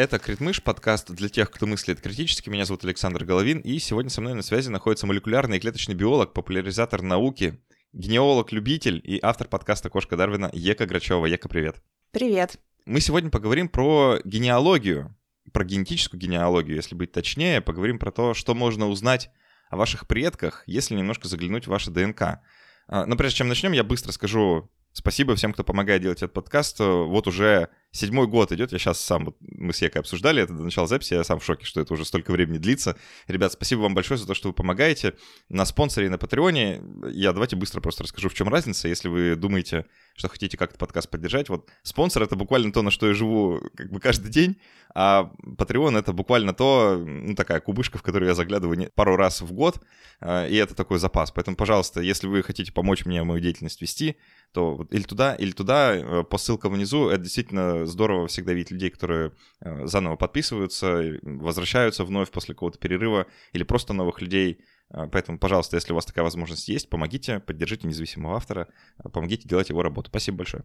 Это Критмыш, подкаст для тех, кто мыслит критически. Меня зовут Александр Головин, и сегодня со мной на связи находится молекулярный и клеточный биолог, популяризатор науки, генеолог-любитель и автор подкаста «Кошка Дарвина» Ека Грачева. Ека, привет. Привет. Мы сегодня поговорим про генеалогию, про генетическую генеалогию, если быть точнее, поговорим про то, что можно узнать о ваших предках, если немножко заглянуть в ваше ДНК. А, но прежде чем начнем, я быстро скажу спасибо всем, кто помогает делать этот подкаст. Вот уже седьмой год идет, я сейчас сам, мы с Екой обсуждали это до начала записи, я сам в шоке, что это уже столько времени длится. Ребят, спасибо вам большое за то, что вы помогаете. На спонсоре и на Патреоне я давайте быстро просто расскажу, в чем разница, если вы думаете, что хотите как-то подкаст поддержать. Вот спонсор — это буквально то, на что я живу как бы каждый день, а Patreon — это буквально то, ну, такая кубышка, в которую я заглядываю пару раз в год, а, и это такой запас. Поэтому, пожалуйста, если вы хотите помочь мне мою деятельность вести, то или туда, или туда, э, по ссылкам внизу, это действительно здорово всегда видеть людей, которые э, заново подписываются, возвращаются вновь после какого-то перерыва, или просто новых людей. Э, поэтому, пожалуйста, если у вас такая возможность есть, помогите, поддержите независимого автора, э, помогите делать его работу. Спасибо большое.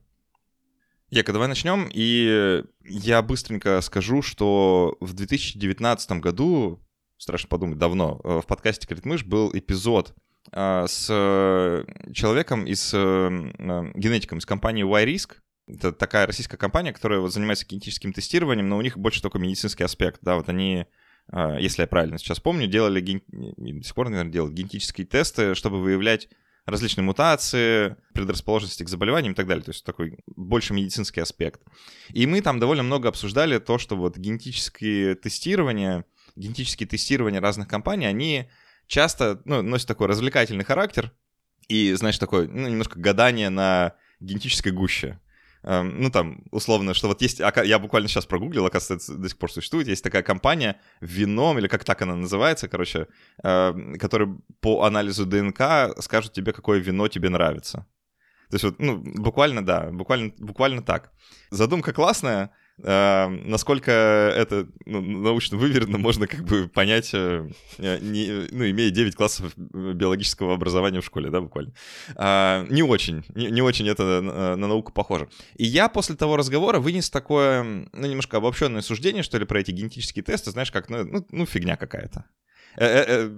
Ека, давай начнем. И я быстренько скажу, что в 2019 году, страшно подумать, давно, в подкасте «Критмыш» был эпизод с человеком из генетиком из компании Y-Risk, это такая российская компания, которая вот занимается генетическим тестированием, но у них больше такой медицинский аспект, да, вот они, а, если я правильно сейчас помню, делали, ген... до сих пор, наверное, делают генетические тесты, чтобы выявлять различные мутации, предрасположенности к заболеваниям и так далее. То есть такой больше медицинский аспект. И мы там довольно много обсуждали то, что вот генетические тестирования, генетические тестирования разных компаний, они часто ну, носят такой развлекательный характер и, знаешь, такое ну, немножко гадание на генетической гуще. Эм, ну, там, условно, что вот есть, я буквально сейчас прогуглил, оказывается, до сих пор существует, есть такая компания Вином, или как так она называется, короче, эм, которая по анализу ДНК скажут тебе, какое вино тебе нравится. То есть вот, ну, буквально, да, буквально, буквально так. Задумка классная, насколько это ну, научно выверено, можно как бы понять, э, не, ну, имея 9 классов биологического образования в школе, да, буквально. Э, не очень, не, не очень это на, на науку похоже. И я после того разговора вынес такое, ну, немножко обобщенное суждение, что ли, про эти генетические тесты, знаешь, как, ну, ну, ну фигня какая-то. Э, э,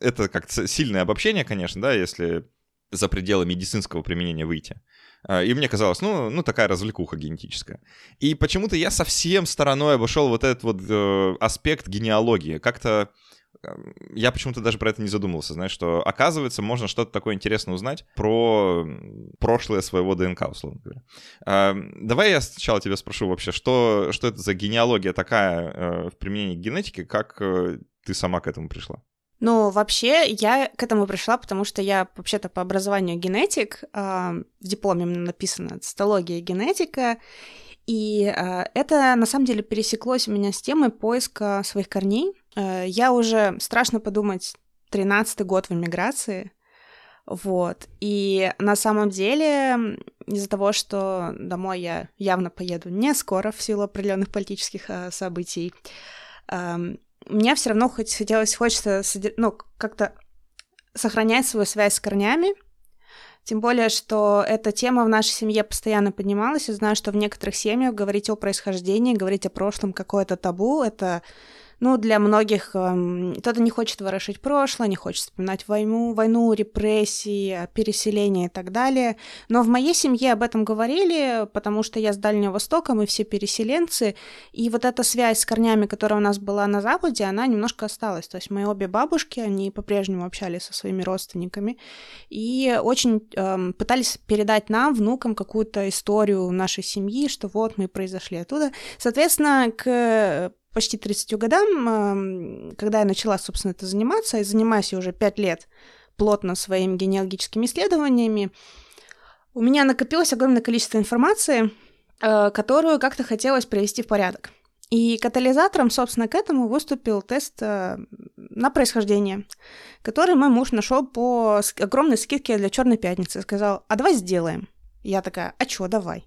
это как сильное обобщение, конечно, да, если за пределы медицинского применения выйти. А, и мне казалось, ну, ну такая развлекуха генетическая. И почему-то я совсем стороной обошел вот этот вот э, аспект генеалогии. Как-то я почему-то даже про это не задумывался, знаешь, что оказывается можно что-то такое интересное узнать про прошлое своего ДНК, условно говоря. А, давай я сначала тебя спрошу вообще, что, что это за генеалогия такая э, в применении генетики, как э, ты сама к этому пришла? Ну, вообще, я к этому пришла, потому что я вообще-то по образованию генетик. Э, в дипломе написано цитология генетика. И э, это, на самом деле, пересеклось у меня с темой поиска своих корней. Э, я уже, страшно подумать, 13-й год в эмиграции. Вот. И на самом деле, из-за того, что домой я явно поеду не скоро в силу определенных политических событий, мне все равно хоть хотелось, хочется, ну, как-то сохранять свою связь с корнями, тем более, что эта тема в нашей семье постоянно поднималась. Я знаю, что в некоторых семьях говорить о происхождении, говорить о прошлом какое-то табу, это ну, для многих эм, кто-то не хочет ворошить прошлое, не хочет вспоминать войну, войну, репрессии, переселение и так далее. Но в моей семье об этом говорили, потому что я с Дальнего Востока, мы все переселенцы, и вот эта связь с корнями, которая у нас была на Западе, она немножко осталась. То есть мои обе бабушки, они по-прежнему общались со своими родственниками и очень эм, пытались передать нам, внукам, какую-то историю нашей семьи, что вот мы произошли оттуда. Соответственно, к почти 30 годам, когда я начала, собственно, это заниматься, и занимаюсь я уже 5 лет плотно своими генеалогическими исследованиями, у меня накопилось огромное количество информации, э, которую как-то хотелось привести в порядок. И катализатором, собственно, к этому выступил тест э, на происхождение, который мой муж нашел по огромной скидке для Черной пятницы. Сказал, а давай сделаем. Я такая, а чё, давай.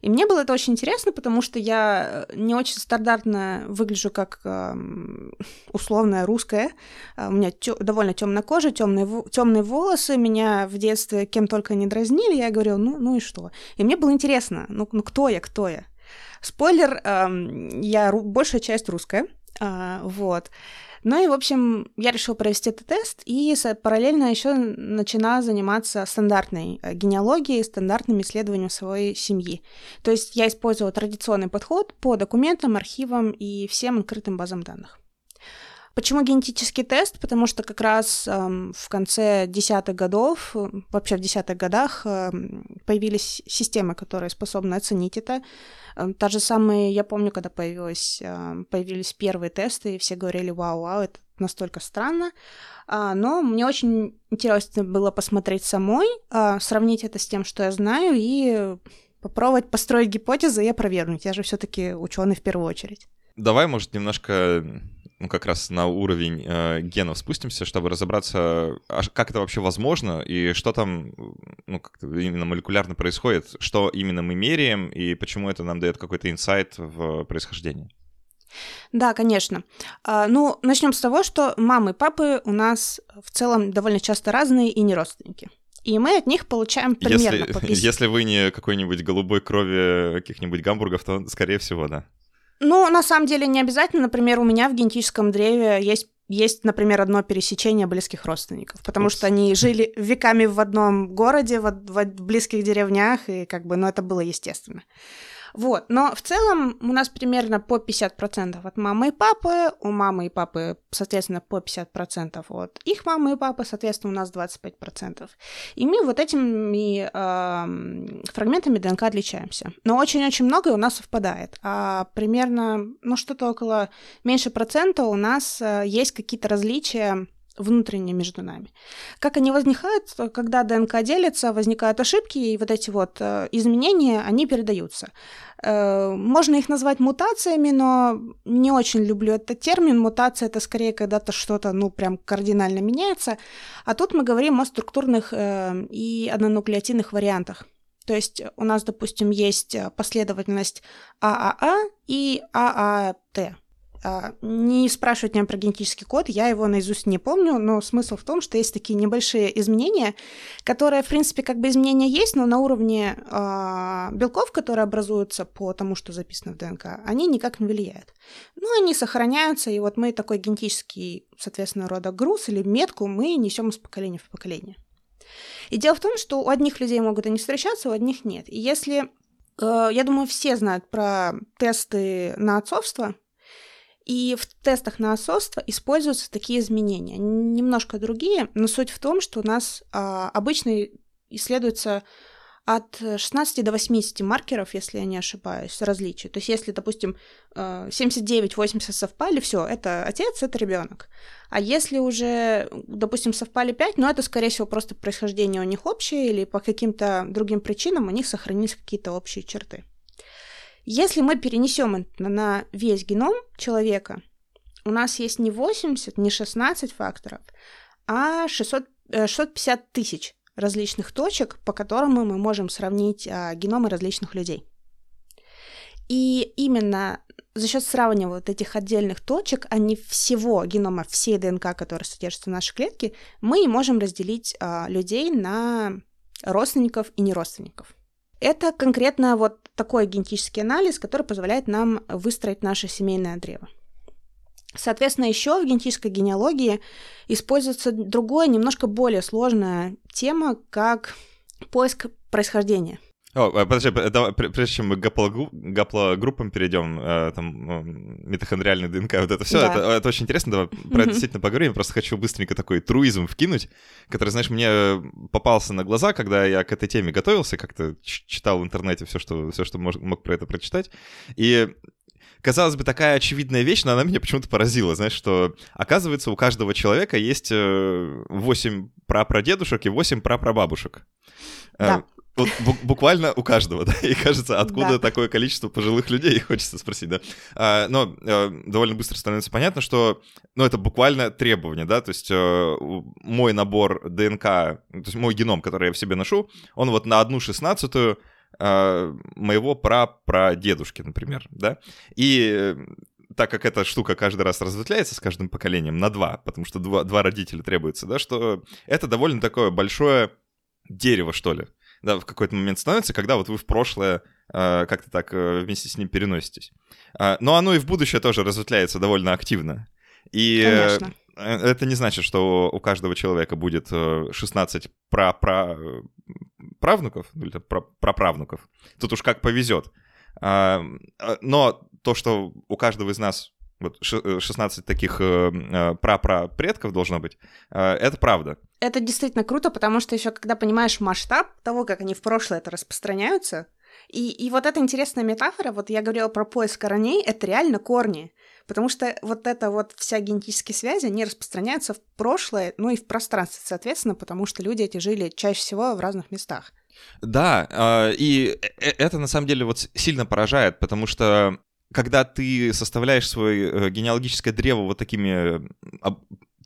И мне было это очень интересно, потому что я э, не очень стандартно выгляжу как э, условная русская. А, у меня тё- довольно темная кожа, темные, темные волосы. Меня в детстве кем только не дразнили. Я говорила, ну, ну и что? И мне было интересно, ну, ну кто я, кто я? Спойлер, я большая часть русская, а, вот. Ну и, в общем, я решила провести этот тест и параллельно еще начала заниматься стандартной э, генеалогией, стандартным исследованием своей семьи. То есть я использовала традиционный подход по документам, архивам и всем открытым базам данных. Почему генетический тест? Потому что как раз эм, в конце десятых годов, э, вообще в десятых годах эм, появились системы, которые способны оценить это. Эм, та же самая, я помню, когда появилась, э, появились первые тесты, и все говорили, вау, вау, это настолько странно. А, но мне очень интересно было посмотреть самой, а, сравнить это с тем, что я знаю, и попробовать построить гипотезы и опровергнуть. Я же все-таки ученый в первую очередь. Давай, может, немножко ну, как раз на уровень э, генов спустимся, чтобы разобраться, а как это вообще возможно и что там, ну, как именно молекулярно происходит, что именно мы меряем и почему это нам дает какой-то инсайт в происхождении. Да, конечно. А, ну, начнем с того, что мамы и папы у нас в целом довольно часто разные и не родственники. И мы от них получаем примерно если, по 50. Если вы не какой-нибудь голубой крови каких-нибудь гамбургов, то, скорее всего, да. Ну, на самом деле, не обязательно. Например, у меня в генетическом древе есть есть, например, одно пересечение близких родственников, потому Упс. что они жили веками в одном городе, в, в близких деревнях, и как бы, ну, это было естественно. Вот, но в целом у нас примерно по 50% от мамы и папы, у мамы и папы, соответственно, по 50% от их мамы и папы, соответственно, у нас 25%. И мы вот этими э, фрагментами ДНК отличаемся. Но очень-очень многое у нас совпадает. А примерно, ну, что-то около меньше процента у нас э, есть какие-то различия внутренне между нами. Как они возникают, когда ДНК делится, возникают ошибки, и вот эти вот э, изменения, они передаются. Э, можно их назвать мутациями, но не очень люблю этот термин. Мутация — это скорее когда-то что-то, ну, прям кардинально меняется. А тут мы говорим о структурных э, и однонуклеотидных вариантах. То есть у нас, допустим, есть последовательность ААА и ААТ. А, не спрашивать меня про генетический код, я его наизусть не помню, но смысл в том, что есть такие небольшие изменения, которые, в принципе, как бы изменения есть, но на уровне э, белков, которые образуются по тому, что записано в ДНК, они никак не влияют. Ну, они сохраняются, и вот мы такой генетический, соответственно, рода груз или метку мы несем из поколения в поколение. И дело в том, что у одних людей могут они встречаться, у одних нет. И если, э, я думаю, все знают про тесты на отцовство, и в тестах на отцовство используются такие изменения, немножко другие, но суть в том, что у нас а, обычно исследуется от 16 до 80 маркеров, если я не ошибаюсь, различий. То есть, если, допустим, 79-80 а, совпали, все, это отец, это ребенок. А если уже, допустим, совпали 5, ну это, скорее всего, просто происхождение у них общее, или по каким-то другим причинам у них сохранились какие-то общие черты. Если мы перенесем это на весь геном человека, у нас есть не 80, не 16 факторов, а 600, 650 э, тысяч различных точек, по которым мы можем сравнить а, геномы различных людей. И именно за счет сравнивания вот этих отдельных точек, а не всего генома, всей ДНК, которая содержится в нашей клетке, мы можем разделить а, людей на родственников и неродственников. Это конкретно вот такой генетический анализ, который позволяет нам выстроить наше семейное древо. Соответственно, еще в генетической генеалогии используется другая, немножко более сложная тема, как поиск происхождения. О, э, подожди, это, прежде чем мы к гаплогруппам перейдем, э, там, митохондриальный ДНК, вот это все, да. это, это очень интересно, давай про это действительно поговорим. Просто хочу быстренько такой труизм вкинуть, который, знаешь, мне попался на глаза, когда я к этой теме готовился, как-то читал в интернете все, что, все, что мог, мог про это прочитать. И казалось бы, такая очевидная вещь, но она меня почему-то поразила, знаешь, что, оказывается, у каждого человека есть 8 э, прапрадедушек и 8 прапрабабушек. Да. Вот буквально у каждого, да, и кажется, откуда да. такое количество пожилых людей, хочется спросить, да. А, но а, довольно быстро становится понятно, что, ну, это буквально требование, да, то есть а, мой набор ДНК, то есть мой геном, который я в себе ношу, он вот на одну шестнадцатую а, моего прапрадедушки, например, да, и так как эта штука каждый раз разветвляется с каждым поколением на два, потому что два, два родителя требуется, да, что это довольно такое большое дерево, что ли. Да, в какой-то момент становится, когда вот вы в прошлое э, как-то так э, вместе с ним переноситесь. Э, но оно и в будущее тоже разветвляется довольно активно. И э, Конечно. это не значит, что у каждого человека будет э, 16 пра -пра правнуков, ну, или пра праправнуков. Тут уж как повезет. А, а, Но то, что у каждого из нас вот ш- э, 16 таких э, э, прапрапредков должно быть, это правда. Это действительно круто, потому что еще когда понимаешь масштаб того, как они в прошлое это распространяются, и, и вот эта интересная метафора, вот я говорила про поиск корней, это реально корни. Потому что вот эта вот вся генетические связи, они распространяются в прошлое, ну и в пространстве, соответственно, потому что люди эти жили чаще всего в разных местах. Да, и это на самом деле вот сильно поражает, потому что когда ты составляешь свое э, генеалогическое древо вот такими э,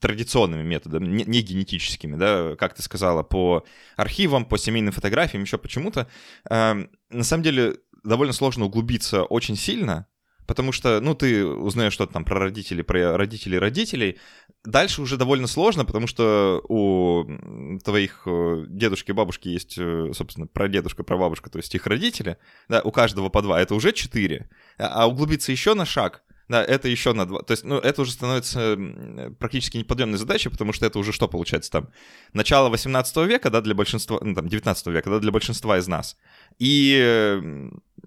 традиционными методами, не, не генетическими, да, как ты сказала, по архивам, по семейным фотографиям, еще почему-то, э, на самом деле довольно сложно углубиться очень сильно, потому что, ну, ты узнаешь что-то там про родителей, про родителей родителей, дальше уже довольно сложно, потому что у твоих э, дедушки и бабушки есть, э, собственно, прадедушка, прабабушка, то есть их родители, да, у каждого по два, это уже четыре, а а углубиться еще на шаг, да, это еще на два. То есть, ну, это уже становится практически неподъемной задачей, потому что это уже что получается там? Начало 18 века, да, для большинства, ну, там, 19 века, да, для большинства из нас. И,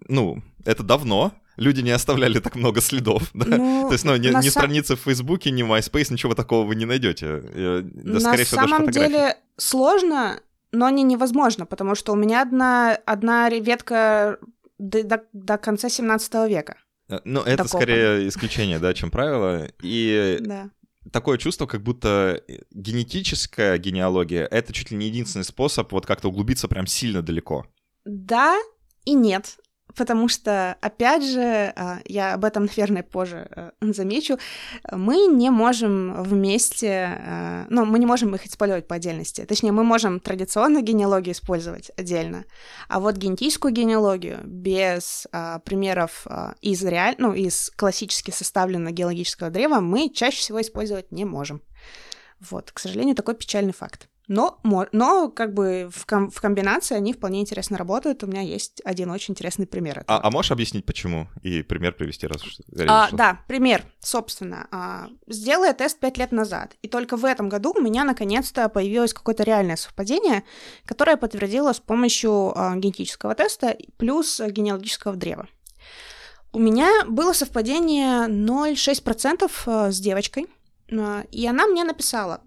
ну, это давно, люди не оставляли так много следов, да. Ну, То есть, ну, ни, ни са- страницы в Фейсбуке, ни MySpace, ничего такого вы не найдете. Э, Да, На скорее всего, даже самом фотографии. деле сложно, но не невозможно, потому что у меня одна, одна ветка до, до- до конца 17 века. Э, Ну, это Докопан. скорее исключение, да, чем правило. И Да. такое чувство, как будто генетическая генеалогия — это чуть ли не единственный способ вот как-то углубиться прям сильно далеко. Да и нет. Потому что, опять же, а, я об этом, наверное, позже э, замечу, мы не можем вместе, э, ну, мы не можем их использовать по отдельности. Точнее, мы можем традиционную генеалогию использовать отдельно, а вот генетическую генеалогию без а, примеров а, из реаль... ну, из классически составленного геологического древа мы чаще всего использовать не можем. Вот, к сожалению, такой печальный факт. Но, но как бы в, ком- в комбинации они вполне интересно работают. У меня есть один очень интересный пример. этого. А, а можешь объяснить, почему? И пример привести, раз уж А, зашла? да, пример, собственно. А, сделала тест пять лет назад, и только в этом году у меня наконец-то появилось какое-то реальное совпадение, которое подтвердило с помощью а, генетического теста плюс а, генеалогического древа. У меня было совпадение 0,6% а, с девочкой, а, и она мне написала,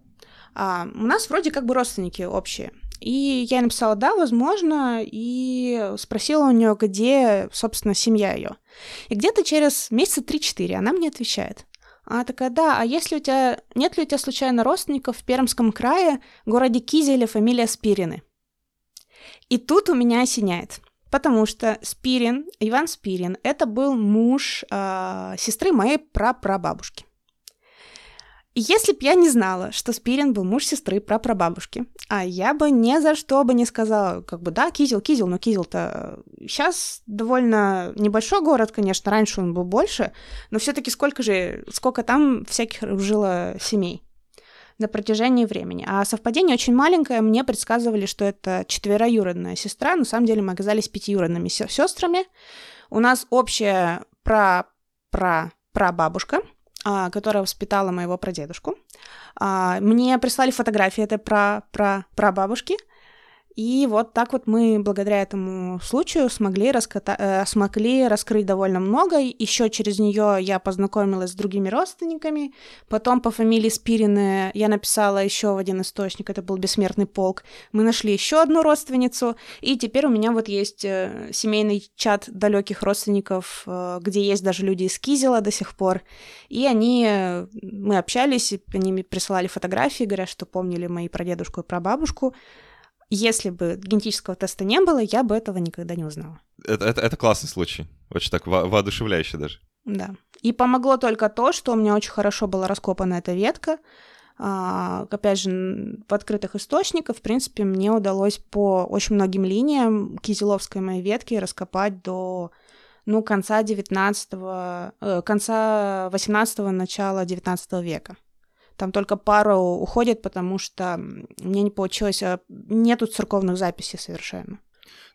а, у нас вроде как бы родственники общие. И я ей написала, да, возможно, и спросила у нее, где, собственно, семья ее. И где-то через месяца 3-4 она мне отвечает. Она такая, да, а если у тебя... Нет ли у тебя случайно родственников в Пермском крае, городе Кизеле, фамилия Спирины? И тут у меня осеняет. Потому что Спирин, Иван Спирин, это был муж а, сестры моей прапрабабушки. Если б я не знала, что Спирин был муж сестры прапрабабушки, а я бы ни за что бы не сказала, как бы, да, Кизел, Кизел, но Кизел-то сейчас довольно небольшой город, конечно, раньше он был больше, но все таки сколько же, сколько там всяких жило семей на протяжении времени. А совпадение очень маленькое, мне предсказывали, что это четвероюродная сестра, на самом деле мы оказались пятиюродными сестрами. У нас общая пра пра прабабушка, а, которая воспитала моего прадедушку. А, Мне прислали фотографии этой пра пра прабабушки, и вот так вот мы благодаря этому случаю смогли, раската- э, смогли раскрыть довольно много. Еще через нее я познакомилась с другими родственниками. Потом по фамилии Спирины я написала еще в один источник, это был Бессмертный полк. Мы нашли еще одну родственницу, и теперь у меня вот есть э, семейный чат далеких родственников, э, где есть даже люди из Кизела до сих пор. И они, э, мы общались, они мне присылали фотографии, говорят, что помнили мои прадедушку и прабабушку. Если бы генетического теста не было, я бы этого никогда не узнала. Это, это, это классный случай. Очень так во- воодушевляюще даже. Да. И помогло только то, что у меня очень хорошо была раскопана эта ветка. А, опять же, в открытых источниках, в принципе, мне удалось по очень многим линиям Кизеловской моей ветки раскопать до ну, конца 19 э, конца 18 начала 19 века. Там только пару уходит, потому что мне не получилось, а, нету церковных записей совершенно.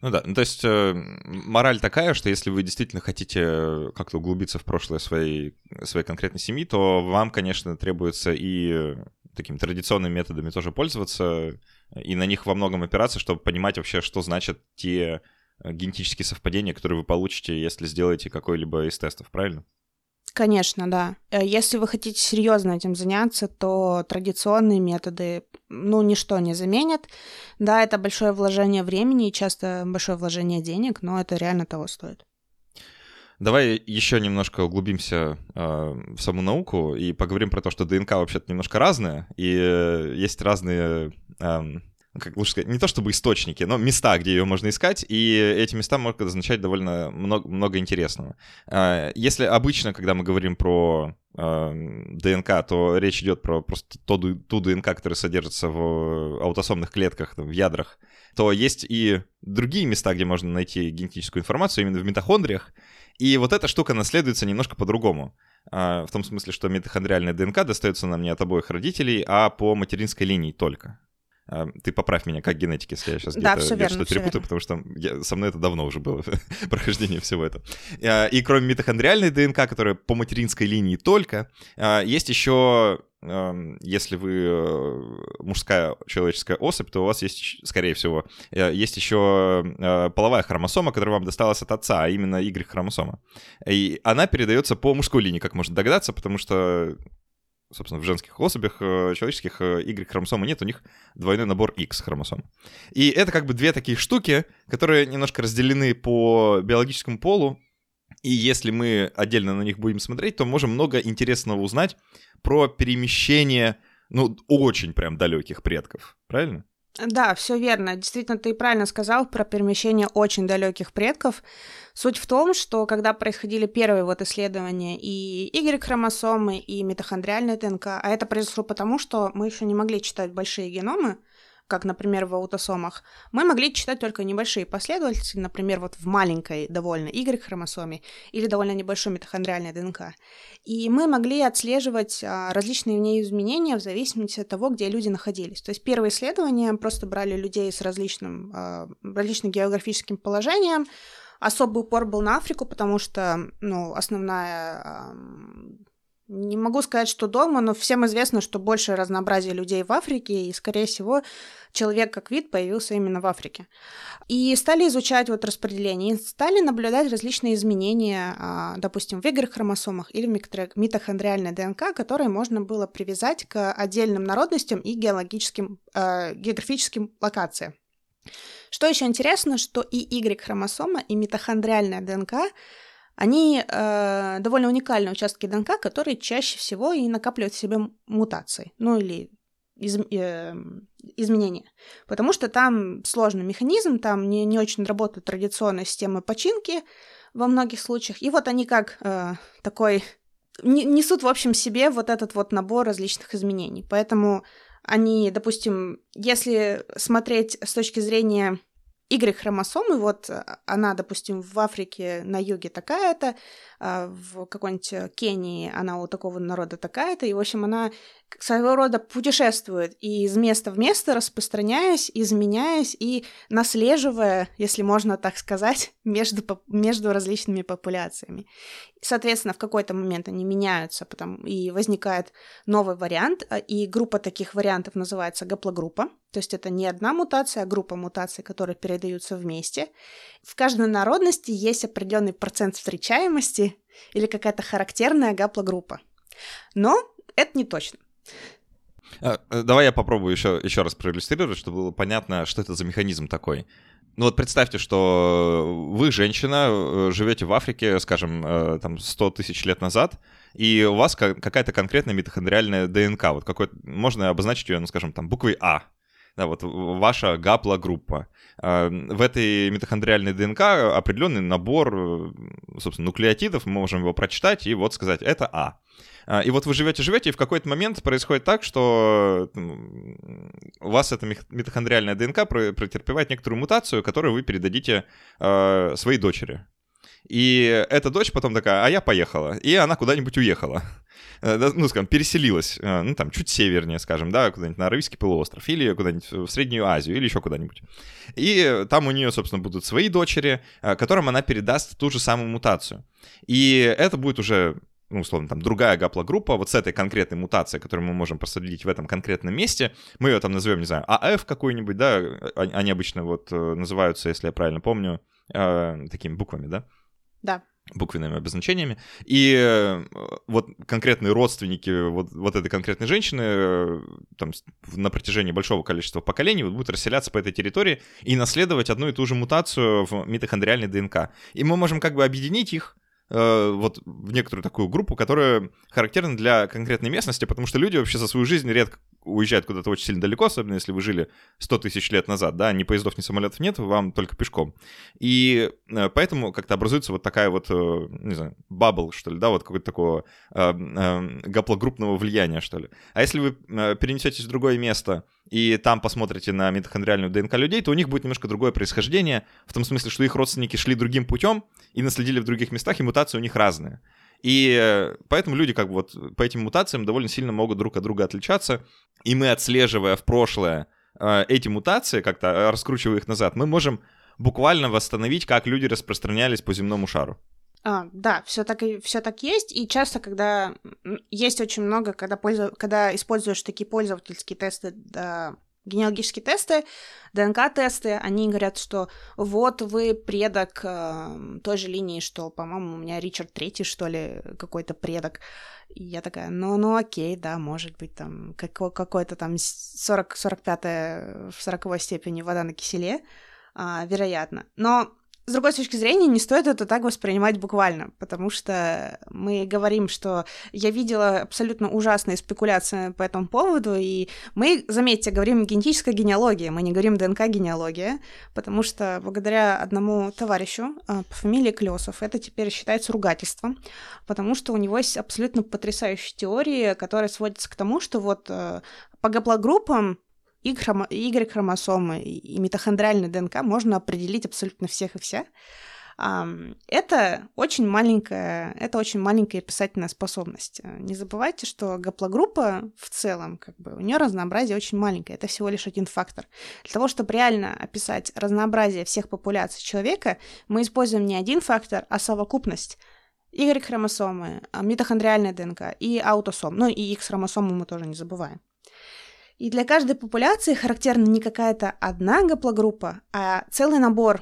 Ну да, ну то есть э, мораль такая, что если вы действительно хотите как-то углубиться в прошлое своей, своей конкретной семьи, то вам, конечно, требуется и такими традиционными методами тоже пользоваться, и на них во многом опираться, чтобы понимать вообще, что значат те э, генетические совпадения, которые вы получите, если сделаете какой-либо из тестов, правильно? Конечно, да. Э, если вы хотите серьезно этим заняться, то традиционные методы, ну, ничто не заменят. Да, это большое вложение времени и часто большое вложение денег, но это реально того стоит. Давай еще немножко углубимся э, в саму науку и поговорим про то, что ДНК вообще-то немножко разное, и э, есть разные э, как лучше сказать, не то чтобы источники, но места, где ее можно искать, и эти места могут означать довольно много, много интересного. А, если обычно, когда мы говорим про а, ДНК, то речь идет про просто ту, ту ДНК, которая содержится в аутосомных клетках, в ядрах, то есть и другие места, где можно найти генетическую информацию, именно в митохондриях, и вот эта штука наследуется немножко по-другому. А, в том смысле, что митохондриальная ДНК достается нам не от обоих родителей, а по материнской линии только. А, ты поправь меня как генетик, если я сейчас да, где-то, где что-то перепутаю, потому что я, со мной это давно уже было, прохождение всего этого. А, и кроме митохондриальной ДНК, которая по материнской линии только, а, есть еще если вы э, мужская человеческая особь, то у вас есть, скорее всего, э, есть еще э, половая хромосома, которая вам досталась от отца, а именно Y-хромосома. И она передается по мужской линии, как можно догадаться, потому что собственно, в женских особях э, человеческих э, Y-хромосомы нет, у них двойной набор X-хромосом. И это как бы две такие штуки, которые немножко разделены по биологическому полу, и если мы отдельно на них будем смотреть, то можем много интересного узнать про перемещение, ну, очень прям далеких предков, правильно? Да, все верно. Действительно, ты правильно сказал про перемещение очень далеких предков. Суть в том, что когда происходили первые вот исследования и Y-хромосомы, и митохондриальная ДНК, а это произошло потому, что мы еще не могли читать большие геномы, как, например, в аутосомах, мы могли читать только небольшие последовательности, например, вот в маленькой довольно Y-хромосоме или довольно небольшой митохондриальной ДНК. И мы могли отслеживать а, различные в ней изменения в зависимости от того, где люди находились. То есть первые исследования просто брали людей с различным, а, различным географическим положением, Особый упор был на Африку, потому что, ну, основная не могу сказать, что дома, но всем известно, что больше разнообразия людей в Африке, и, скорее всего, человек как вид появился именно в Африке. И стали изучать вот распределение, и стали наблюдать различные изменения, а, допустим, в Y-хромосомах или в митохондриальной ДНК, которые можно было привязать к отдельным народностям и геологическим, э, географическим локациям. Что еще интересно, что и Y-хромосома, и митохондриальная ДНК они э, довольно уникальные участки ДНК, которые чаще всего и накапливают в себе мутации, ну или из, э, изменения. Потому что там сложный механизм, там не, не очень работают традиционные системы починки во многих случаях. И вот они как э, такой несут в общем себе вот этот вот набор различных изменений. Поэтому они, допустим, если смотреть с точки зрения Y-хромосомы, вот э, она, допустим, в Африке на юге такая-то, а в какой-нибудь э, Кении она у такого народа такая-то, и, в общем, она своего рода путешествует и из места в место распространяясь, изменяясь и наслеживая, если можно так сказать, между, между различными популяциями. Соответственно, в какой-то момент они меняются, потом и возникает новый вариант, а, и группа таких вариантов называется гаплогруппа, то есть это не одна мутация, а группа мутаций, которые передаются вместе. В каждой народности есть определенный процент встречаемости или какая-то характерная гаплогруппа. Но это не точно. А, э, давай я попробую еще, еще раз проиллюстрировать, чтобы было понятно, что это за механизм такой. Ну вот представьте, что вы, женщина, э, живете в Африке, скажем, э, там 100 тысяч лет назад, и у вас какая-то конкретная митохондриальная ДНК. Вот какой можно обозначить ее, ну, скажем, там буквой А. Да, вот ваша гаплогруппа. А, в этой митохондриальной ДНК определенный набор, собственно, нуклеотидов, мы можем его прочитать и вот сказать, это А. а. И вот вы живете-живете, и в какой-то момент происходит так, что у вас эта митохондриальная ДНК претерпевает некоторую мутацию, которую вы передадите а, своей дочери. И эта дочь потом такая, а я поехала. И она куда-нибудь уехала. Э, ну, скажем, переселилась, э, ну, там, чуть севернее, скажем, да, куда-нибудь на Аравийский полуостров, или куда-нибудь в Среднюю Азию, или еще куда-нибудь. И там у нее, собственно, будут свои дочери, э, которым она передаст ту же самую мутацию. И это будет уже ну, условно, там, другая гаплогруппа, вот с этой конкретной мутацией, которую мы можем проследить в этом конкретном месте, мы ее там назовем, не знаю, АФ какой-нибудь, да, они обычно вот называются, если я правильно помню, э, такими буквами, да? Да буквенными обозначениями. И э, вот конкретные родственники вот, вот этой конкретной женщины э, там, на протяжении большого количества поколений вот, будут расселяться по этой территории и наследовать одну и ту же мутацию в митохондриальной ДНК. И мы можем как бы объединить их Э, вот в некоторую такую группу, которая характерна для конкретной местности, потому что люди вообще за свою жизнь редко уезжают куда-то очень сильно далеко, особенно если вы жили 100 тысяч лет назад, да, ни поездов, ни самолетов нет, вам только пешком. И э, поэтому как-то образуется вот такая вот, э, не знаю, бабл, что ли, да, вот какое-то такого э, гаплогруппного влияния, что ли. А если вы перенесетесь в другое место, и там посмотрите на митохондриальную ДНК людей, то у них будет немножко другое происхождение, в том смысле, что их родственники шли другим путем и наследили в других местах, и мутации у них разные. И э, поэтому люди как бы вот по этим мутациям довольно сильно могут друг от друга отличаться, и мы, отслеживая в прошлое э, эти мутации, как-то э, раскручивая их назад, мы можем буквально восстановить, как люди распространялись по земному шару. А, да, все так все так есть. И часто, когда есть очень много, когда пользу, когда используешь такие пользовательские тесты, да, генеалогические тесты, ДНК-тесты, они говорят, что вот вы предок э, той же линии, что, по-моему, у меня Ричард Третий, что ли, какой-то предок. И я такая, ну, ну окей, да, может быть, там какой- какой-то там 40, 45 в 40 степени вода на киселе, э, вероятно. Но с другой точки зрения, не стоит это так воспринимать буквально, потому что мы говорим, что я видела абсолютно ужасные спекуляции по этому поводу, и мы, заметьте, говорим генетическая генеалогия, мы не говорим ДНК-генеалогия, потому что благодаря одному товарищу а, по фамилии Клесов это теперь считается ругательством, потому что у него есть абсолютно потрясающие теории, которые сводятся к тому, что вот а, по гаплогруппам. Y-хромосомы, и митохондриальный ДНК можно определить абсолютно всех и вся. Это очень маленькая, это очень маленькая писательная способность. Не забывайте, что гаплогруппа в целом, как бы, у нее разнообразие очень маленькое. Это всего лишь один фактор. Для того, чтобы реально описать разнообразие всех популяций человека, мы используем не один фактор, а совокупность. Y-хромосомы, а, митохондриальная ДНК и аутосом. Ну и X-хромосомы мы тоже не забываем. И для каждой популяции характерна не какая-то одна гаплогруппа, а целый набор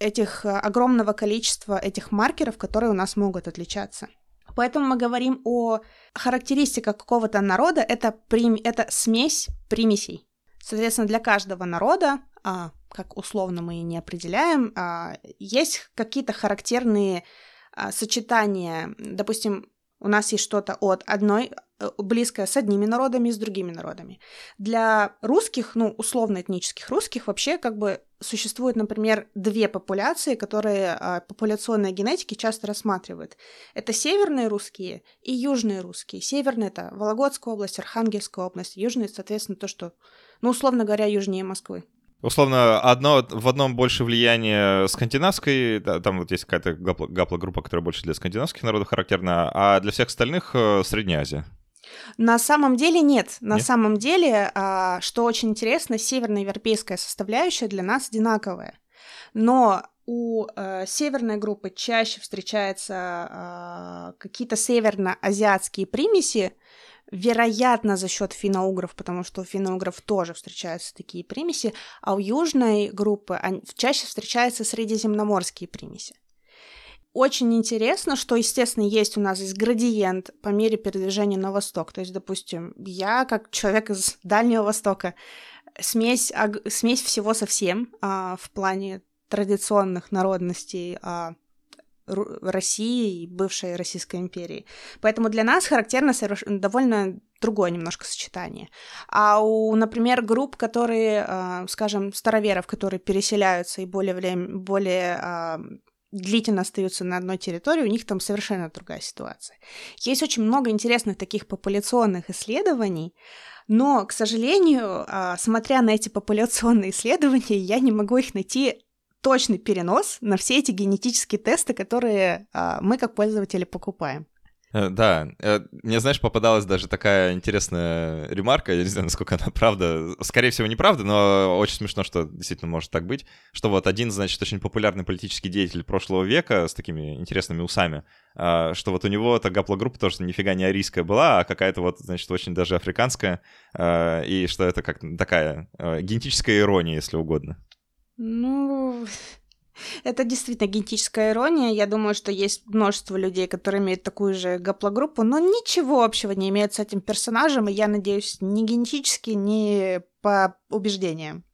этих э, огромного количества этих маркеров, которые у нас могут отличаться. Поэтому мы говорим о характеристиках какого-то народа, это, прим... это смесь примесей. Соответственно, для каждого народа, а, как условно мы и не определяем, а, есть какие-то характерные а, сочетания. Допустим, у нас есть что-то от одной Э, близкое с одними народами и с другими народами. Для русских, ну, условно-этнических русских вообще как бы существует, например, две популяции, которые а, популяционные генетики часто рассматривают. Это северные русские и южные русские. Северные — это Вологодская область, Архангельская область. Южные, соответственно, то, что, ну, условно говоря, южнее Москвы. Условно, одно, в одном больше влияние скандинавской, да, там вот есть какая-то гаплогруппа, которая больше для скандинавских народов характерна, а для всех остальных э, Средняя Азия. На самом деле нет. На нет? самом деле, а, что очень интересно, северноевропейская составляющая для нас одинаковая. Но у э, северной группы чаще встречаются э, какие-то северно-азиатские примеси, вероятно, за счет финно-угров, потому что у финно-угров тоже встречаются такие примеси, а у южной группы чаще встречаются средиземноморские примеси. Очень интересно, что, естественно, есть у нас здесь градиент по мере передвижения на восток. То есть, допустим, я, как человек из Дальнего Востока, смесь, смесь всего совсем а, в плане традиционных народностей а, России и бывшей Российской империи. Поэтому для нас характерно соверш... довольно другое немножко сочетание. А у, например, групп, которые, а, скажем, староверов, которые переселяются и более, время, более а, длительно остаются на одной территории, у них там совершенно другая ситуация. Есть очень много интересных таких популяционных исследований, но, к сожалению, а, смотря на эти популяционные исследования, я не могу их найти точный перенос на все эти генетические тесты, которые а, мы как пользователи покупаем. Э, да, э, мне, знаешь, попадалась даже такая интересная ремарка, я не знаю, насколько она правда, скорее всего, неправда, но очень смешно, что действительно может так быть, что вот один, значит, очень популярный политический деятель прошлого века с такими интересными усами, а, что вот у него эта гаплогруппа тоже нифига не арийская была, а какая-то вот, значит, очень даже африканская, а, и что это как такая э, генетическая ирония, если угодно. Ну, это действительно генетическая ирония. Я думаю, что есть множество людей, которые имеют такую же гаплогруппу, но ничего общего не имеют с этим персонажем, и я надеюсь, ни генетически, ни по убеждениям.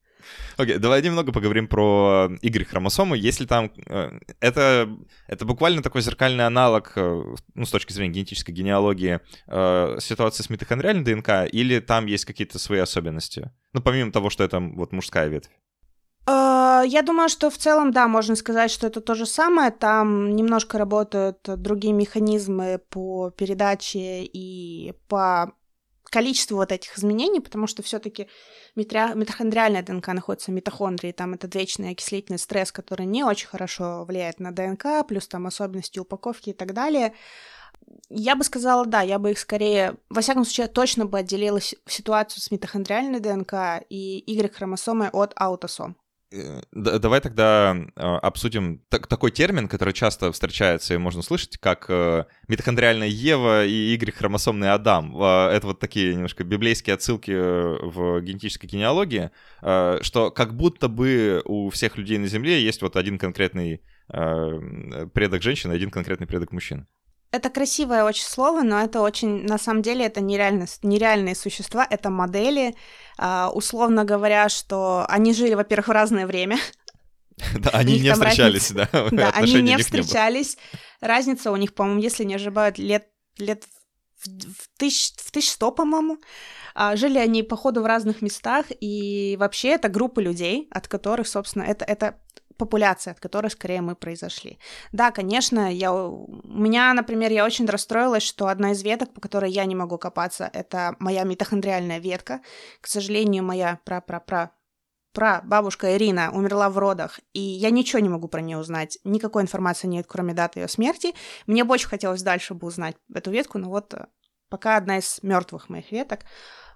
Окей, okay, давай немного поговорим про Y-хромосомы. Если там... Э, это, это буквально такой зеркальный аналог, э, ну, с точки зрения генетической генеалогии, э, ситуации с митохондриальной ДНК, или там есть какие-то свои особенности? Ну, помимо того, что это вот мужская ветвь. А, я думаю, что в целом, да, можно сказать, что это то же самое. Там немножко работают другие механизмы по передаче и по количеству вот этих изменений, потому что все-таки митохондриальная ДНК находится в митохондрии, там этот вечный окислительный стресс, который не очень хорошо влияет на ДНК, плюс там особенности упаковки и так далее. Я бы сказала, да, я бы их скорее, во всяком случае, точно бы отделила ситуацию с митохондриальной ДНК и Y-хромосомой от аутосом. Э, давай тогда а, обсудим так, такой термин, который часто встречается и можно слышать, как э, митохондриальная Ева и Y-хромосомный Адам. А, это вот такие немножко библейские отсылки э, в генетической генеалогии, что как будто бы у всех людей на Земле есть вот один конкретный предок женщины, один конкретный предок мужчин. Это красивое очень слово, но это очень, на самом деле, это нереально, нереальные существа, это модели, uh, условно говоря, что они жили, во-первых, в разное время. Да, они не встречались, да. Да, они не встречались. Разница у них, по-моему, если не ошибаюсь, лет, лет в, в, тысяч, в 1100, по-моему. А, жили они, походу, в разных местах, и вообще это группа людей, от которых, собственно, это, это популяция, от которой скорее мы произошли. Да, конечно, я, у меня, например, я очень расстроилась, что одна из веток, по которой я не могу копаться, это моя митохондриальная ветка. К сожалению, моя пра-пра-пра про бабушка Ирина умерла в родах, и я ничего не могу про нее узнать, никакой информации нет, кроме даты ее смерти. Мне бы очень хотелось дальше бы узнать эту ветку, но вот э, пока одна из мертвых моих веток.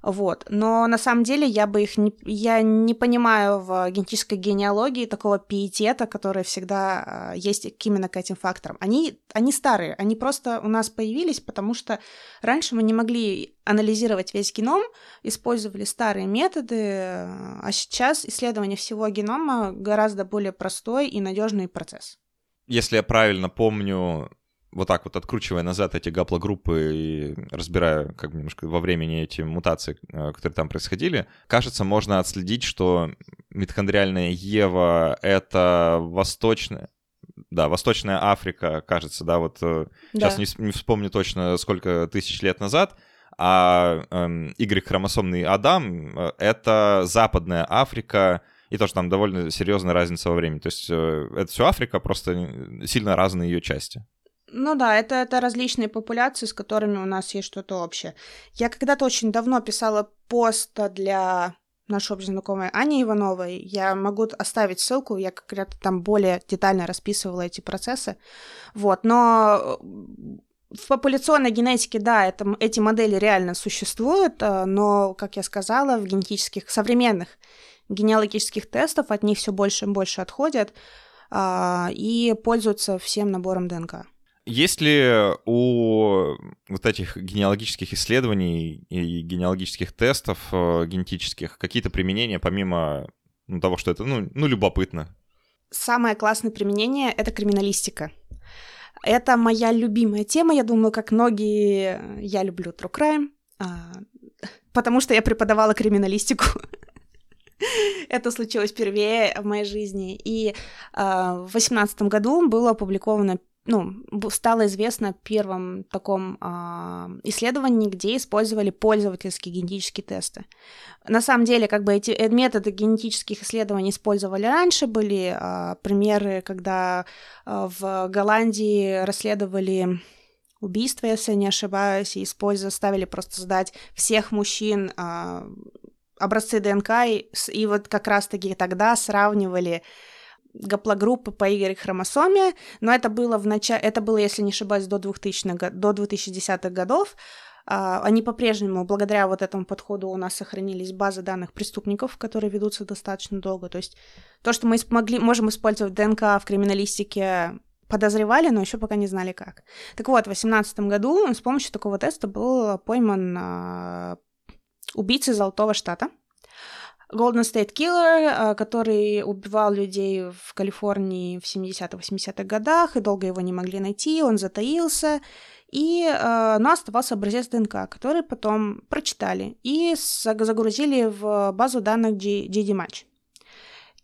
Вот. Но на самом деле я бы их не... Я не понимаю в генетической генеалогии такого пиетета, который всегда э, есть именно к этим факторам. Они, они старые, они просто у нас появились, потому что раньше мы не могли анализировать весь геном, использовали старые методы, а сейчас исследование всего генома гораздо более простой и надежный процесс. Если я правильно помню, вот так вот откручивая назад эти гаплогруппы и разбирая как бы немножко во времени эти мутации, э, которые там происходили, кажется, можно отследить, что митохондриальная Ева — это восточная, да, Восточная Африка, кажется, да, вот э, да. сейчас не, не вспомню точно, сколько тысяч лет назад, а э, Y-хромосомный Адам э, — это Западная Африка, и тоже там довольно серьезная разница во времени. То есть э, это все Африка, просто сильно разные ее части. Ну да, это, это различные популяции, с которыми у нас есть что-то общее. Я когда-то очень давно писала пост для нашей общей знакомой Ани Ивановой. Я могу оставить ссылку, я как раз там более детально расписывала эти процессы. Вот, но в популяционной генетике, да, это, эти модели реально существуют, э, но, как я сказала, в генетических, современных генеалогических тестов от них все больше и больше отходят а, и пользуются всем набором ДНК. Есть ли у вот этих генеалогических исследований и генеалогических тестов э, генетических какие-то применения, помимо ну, того, что это, ну, ну, любопытно? Самое классное применение — это криминалистика. Это моя любимая тема, я думаю, как многие, я люблю true crime, а, потому что я преподавала криминалистику. Это случилось впервые в моей жизни. И э, в 2018 году было опубликовано ну, стало известно первом таком э, исследовании, где использовали пользовательские генетические тесты. На самом деле, как бы эти э, методы генетических исследований использовали раньше, были э, примеры, когда э, в Голландии расследовали убийство, если не ошибаюсь, и использовали, ставили просто сдать всех мужчин э, образцы ДНК, и, и вот как раз-таки тогда сравнивали гаплогруппы по Y-хромосоме, но это было в начале, это было, если не ошибаюсь, до 2000 до 2010-х годов. А, они по-прежнему, благодаря вот этому подходу, у нас сохранились базы данных преступников, которые ведутся достаточно долго. То есть то, что мы смогли, можем использовать ДНК в криминалистике, подозревали, но еще пока не знали как. Так вот, в 2018 году с помощью такого теста был пойман а, убийца Золотого Штата. Golden State Killer, который убивал людей в Калифорнии в 70-80-х годах, и долго его не могли найти, он затаился, и, э, но оставался образец ДНК, который потом прочитали и загрузили в базу данных GD Match.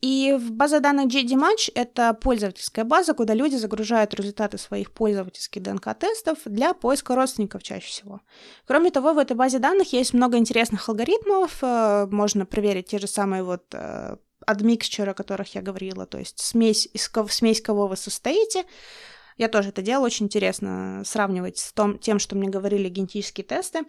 И в база данных GD Match — это пользовательская база, куда люди загружают результаты своих пользовательских ДНК-тестов для поиска родственников чаще всего. Кроме того, в этой базе данных есть много интересных алгоритмов. Э, можно проверить те же самые вот э, admixture, о которых я говорила, то есть смесь, из, смесь кого вы состоите, я тоже это делала, очень интересно сравнивать с том, тем, что мне говорили генетические тесты.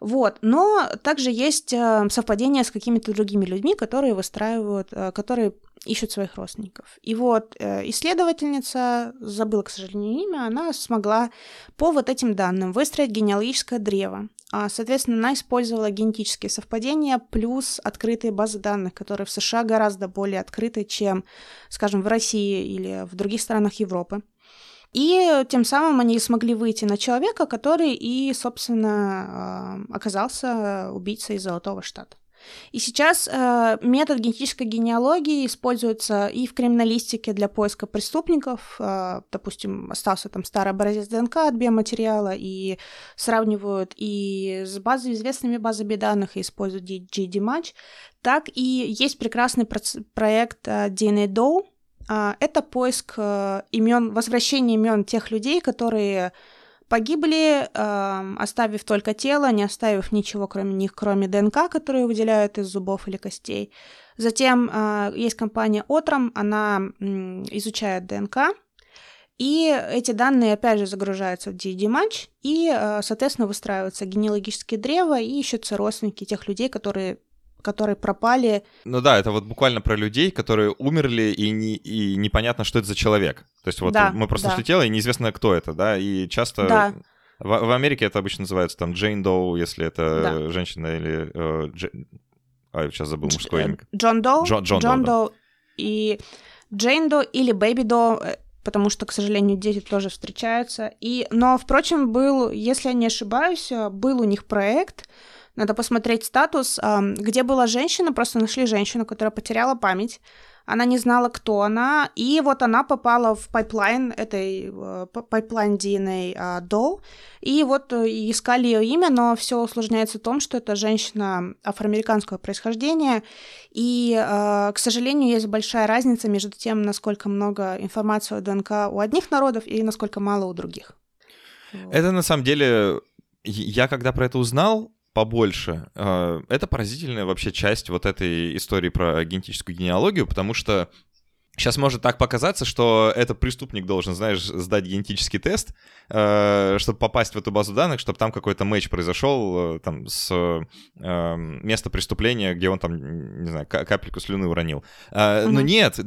Вот. Но также есть э, совпадение с какими-то другими людьми, которые выстраивают, э, которые ищут своих родственников. И вот э, исследовательница, забыла, к сожалению, имя, она смогла по вот этим данным выстроить генеалогическое древо. А, соответственно, она использовала генетические совпадения плюс открытые базы данных, которые в США гораздо более открыты, чем, скажем, в России или в других странах Европы. И тем самым они смогли выйти на человека, который и, собственно, а, оказался убийцей Золотого Штата. И сейчас э, метод генетической генеалогии используется и в криминалистике для поиска преступников. Э, допустим, остался там старый образец ДНК от биоматериала, и сравнивают и с базой, известными базами данных, и используют GD-Match. Так и есть прекрасный проект э, DNA Doe, а, это поиск э, имен, возвращение имен тех людей, которые погибли, оставив только тело, не оставив ничего кроме них, кроме ДНК, которую выделяют из зубов или костей. Затем а, есть компания Отром, она изучает ДНК, и эти данные, опять же, загружаются в DD-матч, и, э, соответственно, выстраиваются генеалогические древа, и ищутся родственники тех людей, которые которые пропали. Ну да, это вот буквально про людей, которые умерли, и, не, и непонятно, что это за человек. То есть вот да, мы просто да. нашли и неизвестно, кто это, да, и часто... Да. В, в Америке это обычно называется там Джейн Доу, если это да. женщина, или... Э, Дж... А, сейчас забыл мужское имя. Джон Доу. Джон, Джон, Джон Доу, да. И Джейн Доу или Бэби Доу, э, потому что, к сожалению, дети тоже встречаются. И, но, впрочем, был, если я не ошибаюсь, э, был у них проект, надо посмотреть статус, где была женщина, просто нашли женщину, которая потеряла память, она не знала, кто она, и вот она попала в pipeline этой э, pipeline DNA а, Doe, и вот э, искали ее имя, но все усложняется в том, что это женщина афроамериканского происхождения, и, э, к сожалению, есть большая разница между тем, насколько много информации о ДНК у одних народов и насколько мало у других. Это на самом деле, я когда про это узнал, побольше. Э, это поразительная вообще часть вот этой истории про генетическую генеалогию, потому что Сейчас может так показаться, что этот преступник должен, знаешь, сдать генетический тест, э, чтобы попасть в эту базу данных, чтобы там какой-то матч произошел э, там с э, места преступления, где он там, не знаю, капельку слюны уронил. Э, mm-hmm. Но нет,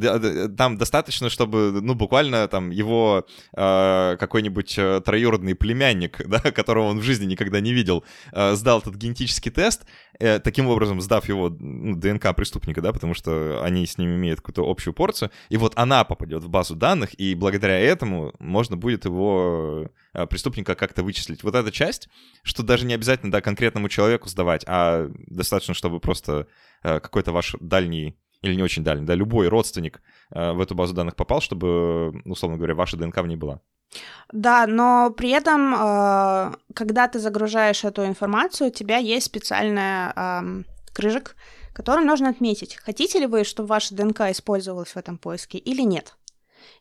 там достаточно, чтобы, ну, буквально там его э, какой-нибудь э, троюродный племянник, да, которого он в жизни никогда не видел, э, сдал этот генетический тест, э, таким образом сдав его ну, ДНК преступника, да, потому что они с ним имеют какую-то общую порцию, и вот она попадет в базу данных, и благодаря этому можно будет его э, преступника как-то вычислить. Вот эта часть, что даже не обязательно да, конкретному человеку сдавать, а достаточно, чтобы просто э, какой-то ваш дальний или не очень дальний, да, любой родственник э, в эту базу данных попал, чтобы, условно говоря, ваша ДНК в ней была. Да, но при этом, когда ты загружаешь эту информацию, у тебя есть специальная эм, крыжик, которым нужно отметить, хотите ли вы, чтобы ваша ДНК использовалась в этом поиске или нет.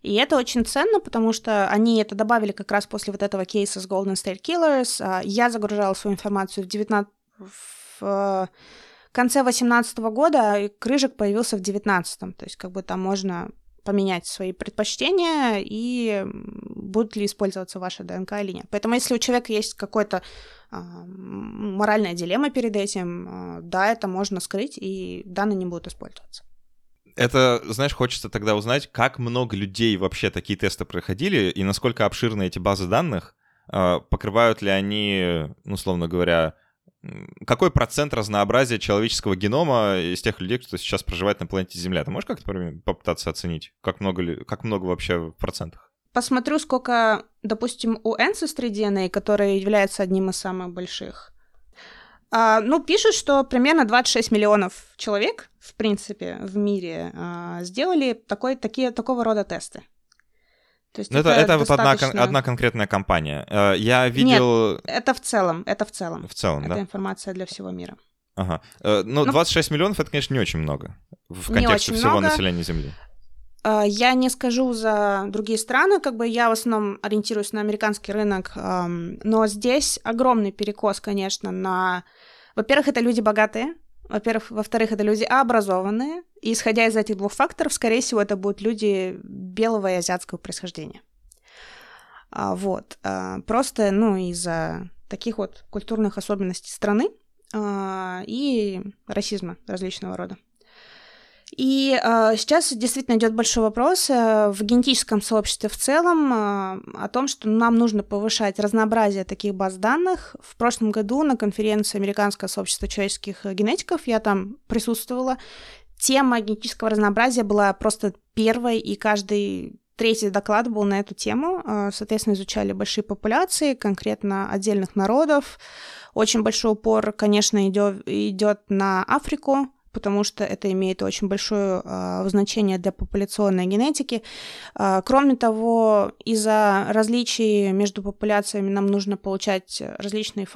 И это очень ценно, потому что они это добавили как раз после вот этого кейса с Golden State Killers. А, я загружала свою информацию в, 19... в э, конце 2018 года, и крыжик появился в 2019. То есть как бы там можно поменять свои предпочтения и будут ли использоваться ваша ДНК или нет. Поэтому если у человека есть какой-то а, моральная дилемма перед этим, а, да, это можно скрыть, и данные не будут использоваться. Это, знаешь, хочется тогда узнать, как много людей вообще такие тесты проходили и насколько обширны эти базы данных, а, покрывают ли они, ну, условно говоря, какой процент разнообразия человеческого генома из тех людей, кто сейчас проживает на планете Земля? Ты можешь как-то попытаться оценить, как много, как много вообще в процентах? Посмотрю, сколько, допустим, у Ancestry DNA, который является одним из самых больших. А, ну, пишут, что примерно 26 миллионов человек, в принципе, в мире а, сделали такой, такие, такого рода тесты. То есть ну, это, это, это достаточно... вот одна, одна конкретная компания. Э, я видел... Нет, это в целом, это в целом. В целом, это да? информация для всего мира. Ага. Э, ну, 26 ну, миллионов — это, конечно, не очень много в контексте всего много. населения Земли. Э, я не скажу за другие страны, как бы я в основном ориентируюсь на американский рынок, но здесь огромный перекос, конечно, на... Во-первых, это люди богатые, во-первых, во-вторых, это люди образованные, и исходя из этих двух факторов, скорее всего, это будут люди белого и азиатского происхождения. А, вот. А, просто, ну, из-за таких вот культурных особенностей страны а, и расизма различного рода. И э, сейчас действительно идет большой вопрос э, в генетическом сообществе в целом э, о том, что нам нужно повышать разнообразие таких баз данных. В прошлом году на конференции Американского сообщества человеческих генетиков я там присутствовала. Тема генетического разнообразия была просто первой, и каждый третий доклад был на эту тему. Соответственно, изучали большие популяции, конкретно отдельных народов. Очень большой упор, конечно, идет на Африку, потому что это имеет очень большое э, значение для популяционной генетики. Э, кроме того, из-за различий между популяциями нам нужно получать различные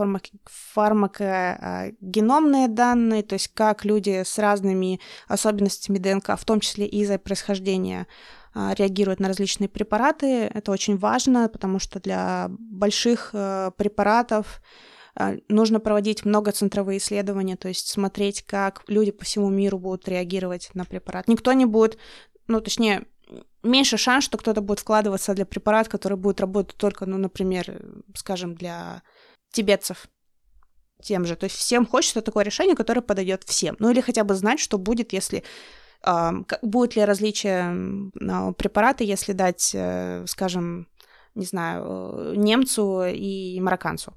фармакогеномные данные, то есть как люди с разными особенностями ДНК, в том числе и из-за происхождения, реагируют на различные препараты. Это очень важно, потому что для больших препаратов а, нужно проводить многоцентровые исследования, то есть смотреть, как люди по всему миру будут реагировать на препарат. Никто не будет, ну, точнее, меньше шанс, что кто-то будет вкладываться для препарата, который будет работать только, ну, например, скажем, для тибетцев тем же. То есть всем хочется такое решение, которое подойдет всем. Ну или хотя бы знать, что будет, если э, будет ли различие э, препарата, если дать, э, скажем, не знаю, э, немцу и марокканцу.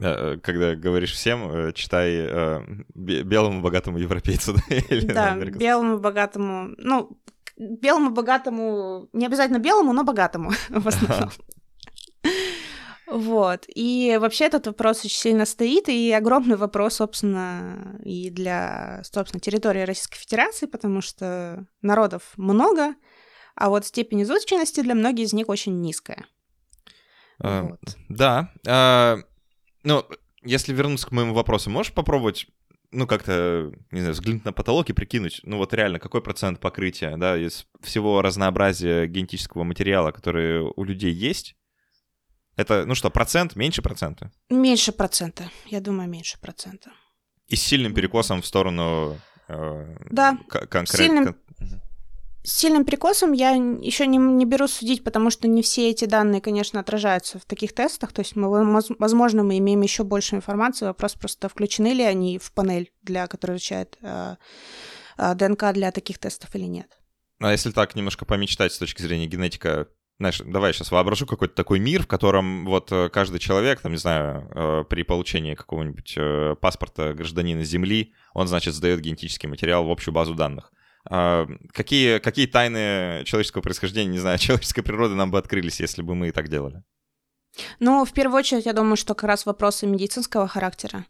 Э, когда говоришь всем, э, читай э, белому богатому европейцу, да? Белому богатому, ну, белому богатому, не обязательно белому, но богатому в основном. Вот. И вообще этот вопрос очень сильно стоит, и огромный вопрос, собственно, и для, собственно, территории Российской Федерации, потому что народов много, а вот степень изученности для многих из них очень низкая. Вот. Да. Uh, ну, если вернуться к моему вопросу, можешь попробовать ну, как-то, не знаю, взглянуть на потолок и прикинуть, ну, вот реально, какой процент покрытия, да, из всего разнообразия генетического материала, который у людей есть, это, ну что, процент, меньше процента? Меньше процента, я думаю, меньше процента. И с сильным перекосом в сторону... Э, да, конкретно. Сильным, с сильным перекосом я еще не, не беру судить, потому что не все эти данные, конечно, отражаются в таких тестах. То есть, мы, возможно, мы имеем еще больше информации. Вопрос просто, включены ли они в панель, для которая изучает э, э, ДНК для таких тестов или нет. А если так немножко помечтать с точки зрения генетика, знаешь, давай я сейчас воображу какой-то такой мир, в котором вот э, каждый человек, там, не знаю, э, при получении какого-нибудь э, паспорта гражданина Земли, он, значит, сдает генетический материал в общую базу данных. А, какие, какие тайны человеческого происхождения, не знаю, человеческой природы нам бы открылись, если бы мы и так делали? Ну, в первую очередь, я думаю, что как раз вопросы медицинского характера.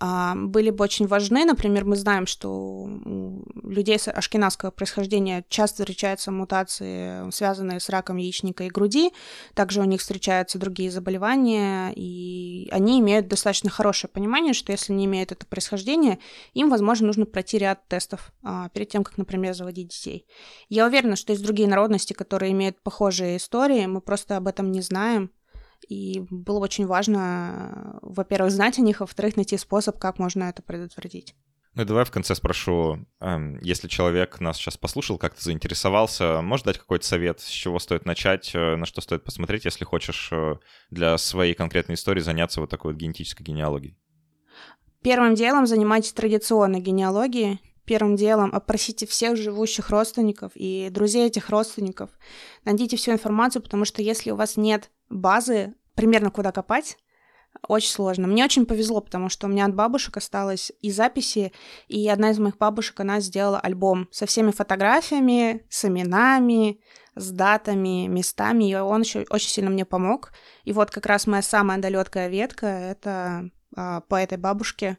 А, были бы очень важны. Например, мы знаем, что у людей с ашкеназского происхождения часто встречаются мутации, связанные с раком яичника и груди. Также у них встречаются другие заболевания, и они имеют достаточно хорошее понимание, что если не имеют это происхождение, им, возможно, нужно пройти ряд тестов а, перед тем, как, например, заводить детей. Я уверена, что есть другие народности, которые имеют похожие истории, мы просто об этом не знаем. И было очень важно, во-первых, знать о них, а во-вторых, найти способ, как можно это предотвратить. Ну и давай в конце спрошу, эм, если человек нас сейчас послушал, как-то заинтересовался, можешь дать какой-то совет, с чего стоит начать, э, на что стоит посмотреть, если хочешь э, для своей конкретной истории заняться вот такой вот генетической генеалогией? Первым делом занимайтесь традиционной генеалогией, первым делом опросите всех живущих родственников и друзей этих родственников. Найдите всю информацию, потому что если у вас нет базы, примерно куда копать, очень сложно. Мне очень повезло, потому что у меня от бабушек осталось и записи, и одна из моих бабушек, она сделала альбом со всеми фотографиями, с именами, с датами, местами, и он еще очень сильно мне помог. И вот как раз моя самая далекая ветка — это а, по этой бабушке.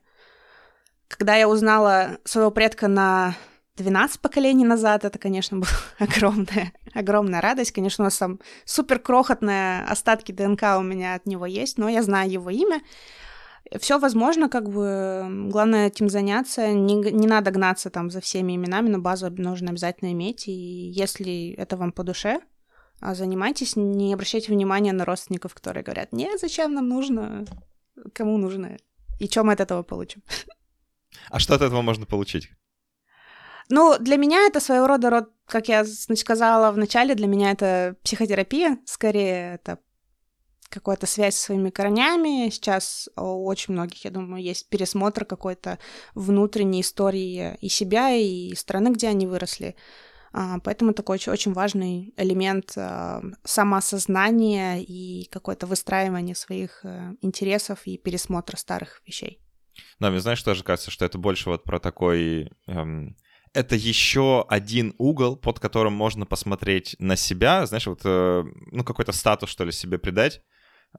Когда я узнала своего предка на 12 поколений назад, это, конечно, была огромная, огромная радость. Конечно, у нас там супер крохотные остатки ДНК у меня от него есть, но я знаю его имя. Все возможно, как бы, главное этим заняться, не, не надо гнаться там за всеми именами, но базу нужно обязательно иметь, и если это вам по душе, а занимайтесь, не обращайте внимания на родственников, которые говорят, не, зачем нам нужно, кому нужно, и чем мы от этого получим. А что от этого можно получить? Ну, для меня это своего рода род, как я сказала в начале, для меня это психотерапия, скорее это какая-то связь со своими корнями. Сейчас у очень многих, я думаю, есть пересмотр какой-то внутренней истории и себя, и страны, где они выросли. А, поэтому такой очень, очень важный элемент а, самоосознания и какое-то выстраивание своих э, интересов и пересмотра старых вещей. Да, мне знаешь, тоже кажется, что это больше вот про такой эм, это еще один угол, под которым можно посмотреть на себя, знаешь, вот, э, ну, какой-то статус, что ли, себе придать,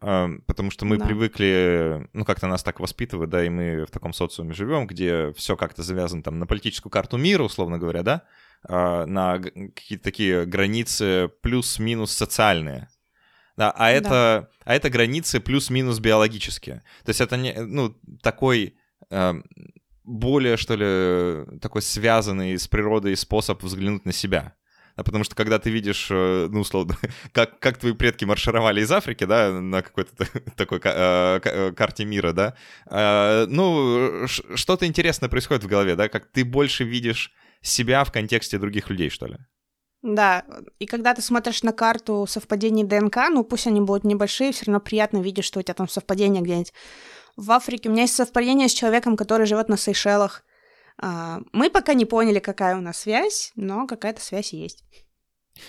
э, потому что мы да. привыкли, ну, как-то нас так воспитывают, да, и мы в таком социуме живем, где все как-то завязано там на политическую карту мира, условно говоря, да, э, на какие-то такие границы плюс-минус социальные, да, а это, да. а это границы плюс-минус биологические. То есть это не, ну, такой более, что ли, такой связанный с природой способ взглянуть на себя. А потому что когда ты видишь, э, ну, условно, как, как твои предки маршировали из Африки, да, на какой-то такой э, э, карте мира, да, ну, что-то интересное происходит в голове, да, как ты больше видишь себя в контексте других людей, что ли. Да, и когда ты смотришь на карту совпадений ДНК, ну пусть они будут небольшие, все равно приятно видеть, что у тебя там совпадение где-нибудь в Африке. У меня есть совпадение с человеком, который живет на Сейшелах. А, мы пока не поняли, какая у нас связь, но какая-то связь есть.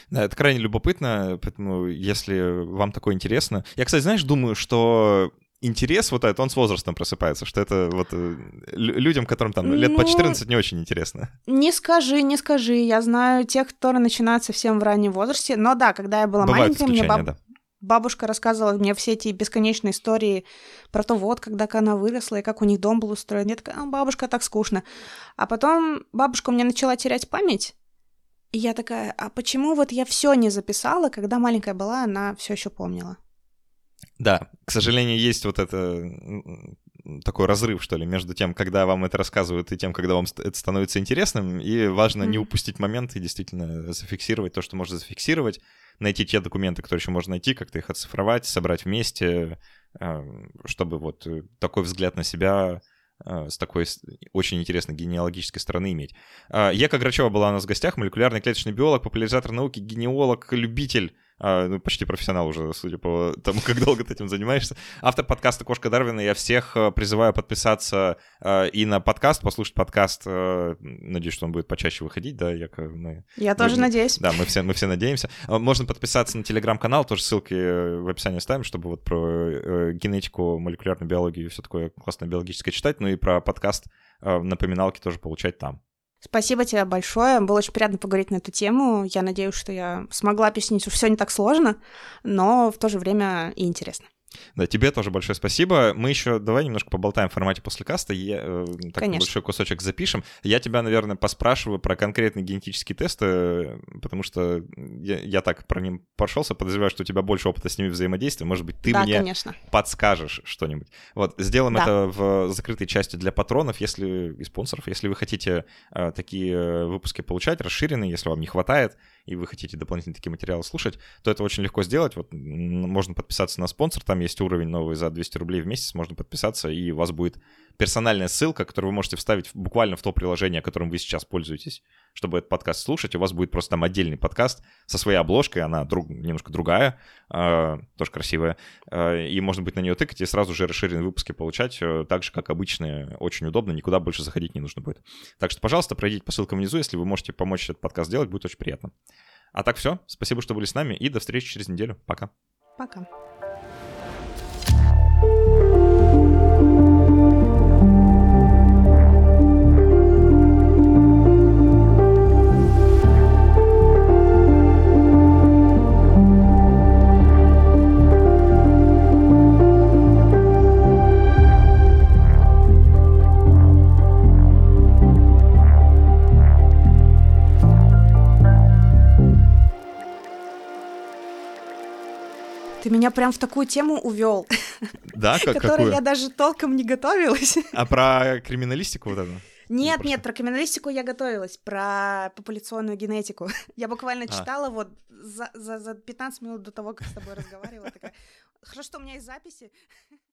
Да, это крайне любопытно, поэтому если вам такое интересно... Я, кстати, знаешь, думаю, что интерес вот этот, он с возрастом просыпается, что это вот э, людям, которым там лет ну, по 14 не очень интересно. Не скажи, не скажи. Я знаю тех, которые начинают совсем в раннем возрасте. Но да, когда я была Бывают маленькая, мне баб... да бабушка рассказывала мне все эти бесконечные истории про то, вот, когда она выросла, и как у них дом был устроен. Я такая, а, бабушка, так скучно. А потом бабушка у меня начала терять память, и я такая, а почему вот я все не записала, когда маленькая была, она все еще помнила? Да, к сожалению, есть вот это такой разрыв, что ли, между тем, когда вам это рассказывают, и тем, когда вам это становится интересным. И важно mm-hmm. не упустить момент и действительно зафиксировать то, что можно зафиксировать, найти те документы, которые еще можно найти, как-то их оцифровать, собрать вместе, э, чтобы вот э, такой взгляд на себя э, с такой очень интересной генеалогической стороны иметь. Ека Грачева была у нас в гостях, молекулярный клеточный биолог, популяризатор науки, генеалог, любитель а, ну, почти профессионал уже, судя по тому, как долго ты этим занимаешься. Автор подкаста «Кошка Дарвина». Я всех э, призываю подписаться э, и на подкаст, послушать подкаст. Э, надеюсь, что он будет почаще выходить, да, я, мы, Я тоже мы, надеюсь. Да, мы все, мы все надеемся. Можно подписаться на телеграм-канал, тоже ссылки в описании ставим, чтобы вот про генетику, молекулярную биологию и все такое классное биологическое читать, ну и про подкаст напоминалки тоже получать там. Спасибо тебе большое. Было очень приятно поговорить на эту тему. Я надеюсь, что я смогла объяснить, что все не так сложно, но в то же время и интересно. Да, тебе тоже большое спасибо. Мы еще давай немножко поболтаем в формате после каста. Я, э, так Конечно. большой кусочек запишем. Я тебя, наверное, поспрашиваю про конкретные генетические тесты, потому что я, я так про ним прошелся, подозреваю, что у тебя больше опыта с ними взаимодействия. Может быть, ты да, мне конечно. подскажешь что-нибудь. Вот, сделаем да. это в закрытой части для патронов, если и спонсоров. Если вы хотите э, такие выпуски получать, расширенные, если вам не хватает, и вы хотите дополнительные такие материалы слушать, то это очень легко сделать. Вот можно подписаться на спонсор, там есть уровень новый за 200 рублей в месяц, можно подписаться, и у вас будет персональная ссылка, которую вы можете вставить буквально в то приложение, которым вы сейчас пользуетесь, чтобы этот подкаст слушать. У вас будет просто там отдельный подкаст со своей обложкой, она друг, немножко другая, э, тоже красивая, э, и можно будет на нее тыкать и сразу же расширенные выпуски получать, э, так же, как обычные, очень удобно, никуда больше заходить не нужно будет. Так что, пожалуйста, пройдите по ссылкам внизу, если вы можете помочь этот подкаст сделать, будет очень приятно. А так все, спасибо, что были с нами, и до встречи через неделю. Пока. Пока. Ты меня прям в такую тему увел. Да, как которой я даже толком не готовилась. А про криминалистику вот это? Нет, нет, про криминалистику я готовилась, про популяционную генетику. Я буквально а. читала вот за, за, за 15 минут до того, как с тобой разговаривала. Такая, хорошо, что у меня есть записи.